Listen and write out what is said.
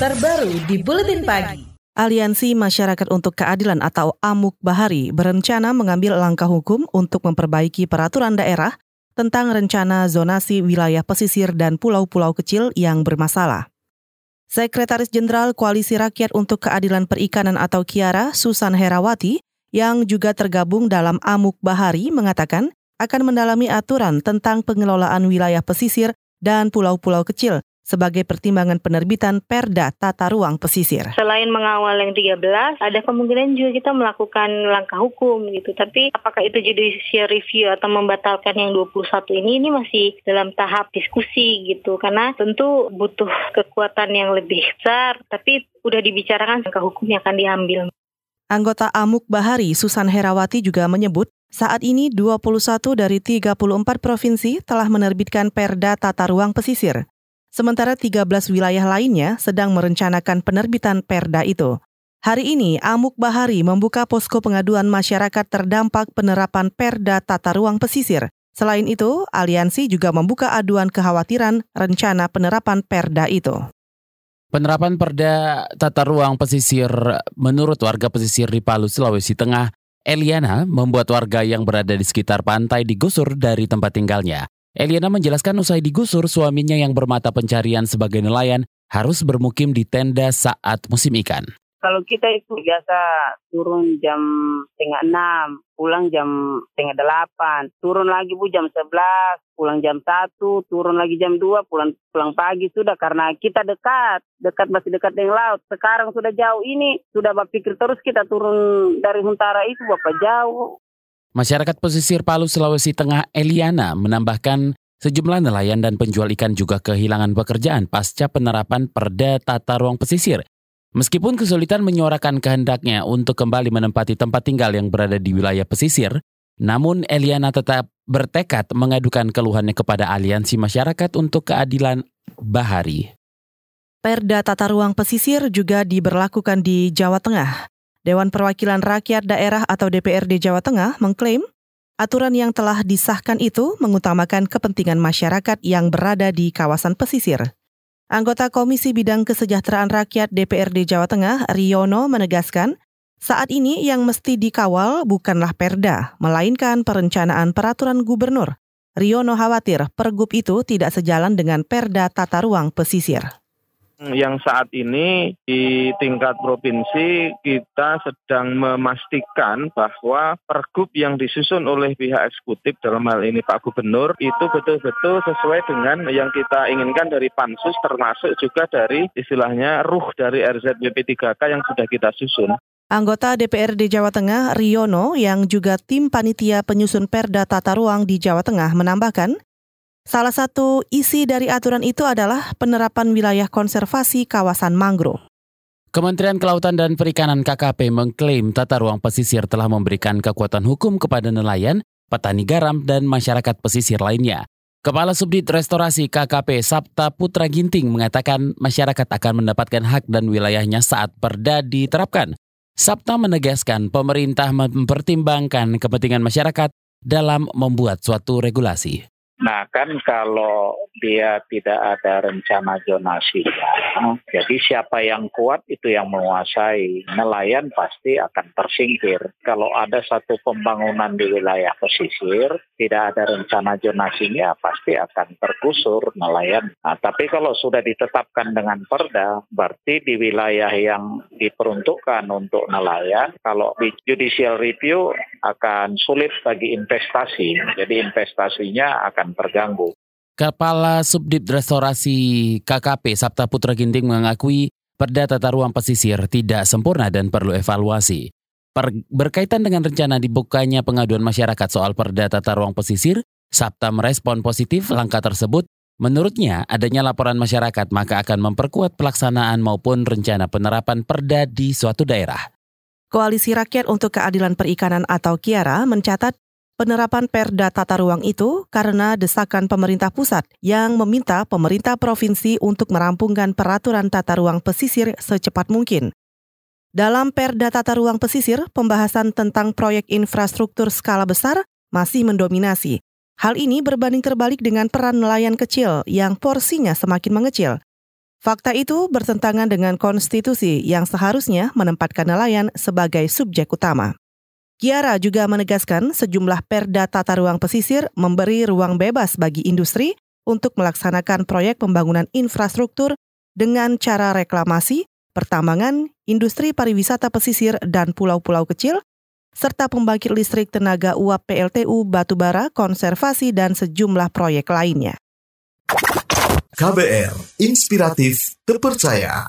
terbaru di Buletin Pagi. Aliansi Masyarakat untuk Keadilan atau AMUK Bahari berencana mengambil langkah hukum untuk memperbaiki peraturan daerah tentang rencana zonasi wilayah pesisir dan pulau-pulau kecil yang bermasalah. Sekretaris Jenderal Koalisi Rakyat untuk Keadilan Perikanan atau Kiara, Susan Herawati, yang juga tergabung dalam AMUK Bahari mengatakan akan mendalami aturan tentang pengelolaan wilayah pesisir dan pulau-pulau kecil sebagai pertimbangan penerbitan Perda Tata Ruang Pesisir. Selain mengawal yang 13, ada kemungkinan juga kita melakukan langkah hukum gitu. Tapi apakah itu judicial review atau membatalkan yang 21 ini ini masih dalam tahap diskusi gitu. Karena tentu butuh kekuatan yang lebih besar, tapi udah dibicarakan langkah hukum yang akan diambil. Anggota Amuk Bahari Susan Herawati juga menyebut saat ini 21 dari 34 provinsi telah menerbitkan Perda Tata Ruang Pesisir sementara 13 wilayah lainnya sedang merencanakan penerbitan perda itu. Hari ini, Amuk Bahari membuka posko pengaduan masyarakat terdampak penerapan perda tata ruang pesisir. Selain itu, aliansi juga membuka aduan kekhawatiran rencana penerapan perda itu. Penerapan perda tata ruang pesisir menurut warga pesisir di Palu, Sulawesi Tengah, Eliana membuat warga yang berada di sekitar pantai digusur dari tempat tinggalnya. Eliana menjelaskan usai digusur suaminya yang bermata pencarian sebagai nelayan harus bermukim di tenda saat musim ikan. Kalau kita itu biasa turun jam setengah enam, pulang jam setengah delapan, turun lagi bu jam sebelas, pulang jam satu, turun lagi jam dua, pulang pulang pagi sudah karena kita dekat, dekat masih dekat dengan laut. Sekarang sudah jauh ini, sudah berpikir terus kita turun dari Huntara itu bapak jauh. Masyarakat pesisir Palu, Sulawesi Tengah, Eliana, menambahkan sejumlah nelayan dan penjual ikan juga kehilangan pekerjaan pasca penerapan perda tata ruang pesisir. Meskipun kesulitan menyuarakan kehendaknya untuk kembali menempati tempat tinggal yang berada di wilayah pesisir, namun Eliana tetap bertekad mengadukan keluhannya kepada Aliansi Masyarakat untuk Keadilan Bahari. Perda tata ruang pesisir juga diberlakukan di Jawa Tengah. Dewan Perwakilan Rakyat Daerah atau DPRD Jawa Tengah mengklaim aturan yang telah disahkan itu mengutamakan kepentingan masyarakat yang berada di kawasan pesisir. Anggota Komisi Bidang Kesejahteraan Rakyat DPRD Jawa Tengah, Riono, menegaskan, saat ini yang mesti dikawal bukanlah perda, melainkan perencanaan peraturan gubernur. Riono khawatir pergub itu tidak sejalan dengan perda tata ruang pesisir yang saat ini di tingkat provinsi kita sedang memastikan bahwa pergub yang disusun oleh pihak eksekutif dalam hal ini Pak Gubernur itu betul-betul sesuai dengan yang kita inginkan dari pansus termasuk juga dari istilahnya ruh dari RZBP 3K yang sudah kita susun. Anggota DPRD Jawa Tengah Riono yang juga tim panitia penyusun Perda Tata Ruang di Jawa Tengah menambahkan, Salah satu isi dari aturan itu adalah penerapan wilayah konservasi kawasan mangrove. Kementerian Kelautan dan Perikanan KKP mengklaim tata ruang pesisir telah memberikan kekuatan hukum kepada nelayan, petani garam, dan masyarakat pesisir lainnya. Kepala Subdit Restorasi KKP Sabta Putra Ginting mengatakan masyarakat akan mendapatkan hak dan wilayahnya saat perda diterapkan. Sabta menegaskan pemerintah mempertimbangkan kepentingan masyarakat dalam membuat suatu regulasi. Nah kan kalau dia tidak ada rencana zonasi, jadi siapa yang kuat itu yang menguasai. Nelayan pasti akan tersingkir. Kalau ada satu pembangunan di wilayah pesisir, tidak ada rencana zonasinya, pasti akan tergusur nelayan. Nah, tapi kalau sudah ditetapkan dengan perda, berarti di wilayah yang diperuntukkan untuk nelayan, kalau di judicial review akan sulit bagi investasi. Jadi investasinya akan terganggu. Kepala Subdit Restorasi KKP Sabta Putra Ginting mengakui perda tata ruang pesisir tidak sempurna dan perlu evaluasi. Per, berkaitan dengan rencana dibukanya pengaduan masyarakat soal perda tata ruang pesisir, Sabta merespon positif langkah tersebut. Menurutnya, adanya laporan masyarakat maka akan memperkuat pelaksanaan maupun rencana penerapan perda di suatu daerah. Koalisi Rakyat untuk Keadilan Perikanan atau KIARA mencatat penerapan Perda Tata Ruang itu karena desakan pemerintah pusat yang meminta pemerintah provinsi untuk merampungkan peraturan tata ruang pesisir secepat mungkin. Dalam Perda Tata Ruang Pesisir, pembahasan tentang proyek infrastruktur skala besar masih mendominasi. Hal ini berbanding terbalik dengan peran nelayan kecil yang porsinya semakin mengecil. Fakta itu bertentangan dengan konstitusi yang seharusnya menempatkan nelayan sebagai subjek utama. Kiara juga menegaskan sejumlah perda tata ruang pesisir memberi ruang bebas bagi industri untuk melaksanakan proyek pembangunan infrastruktur dengan cara reklamasi, pertambangan, industri pariwisata pesisir dan pulau-pulau kecil, serta pembangkit listrik tenaga uap PLTU batubara, konservasi, dan sejumlah proyek lainnya. KBR, inspiratif, terpercaya.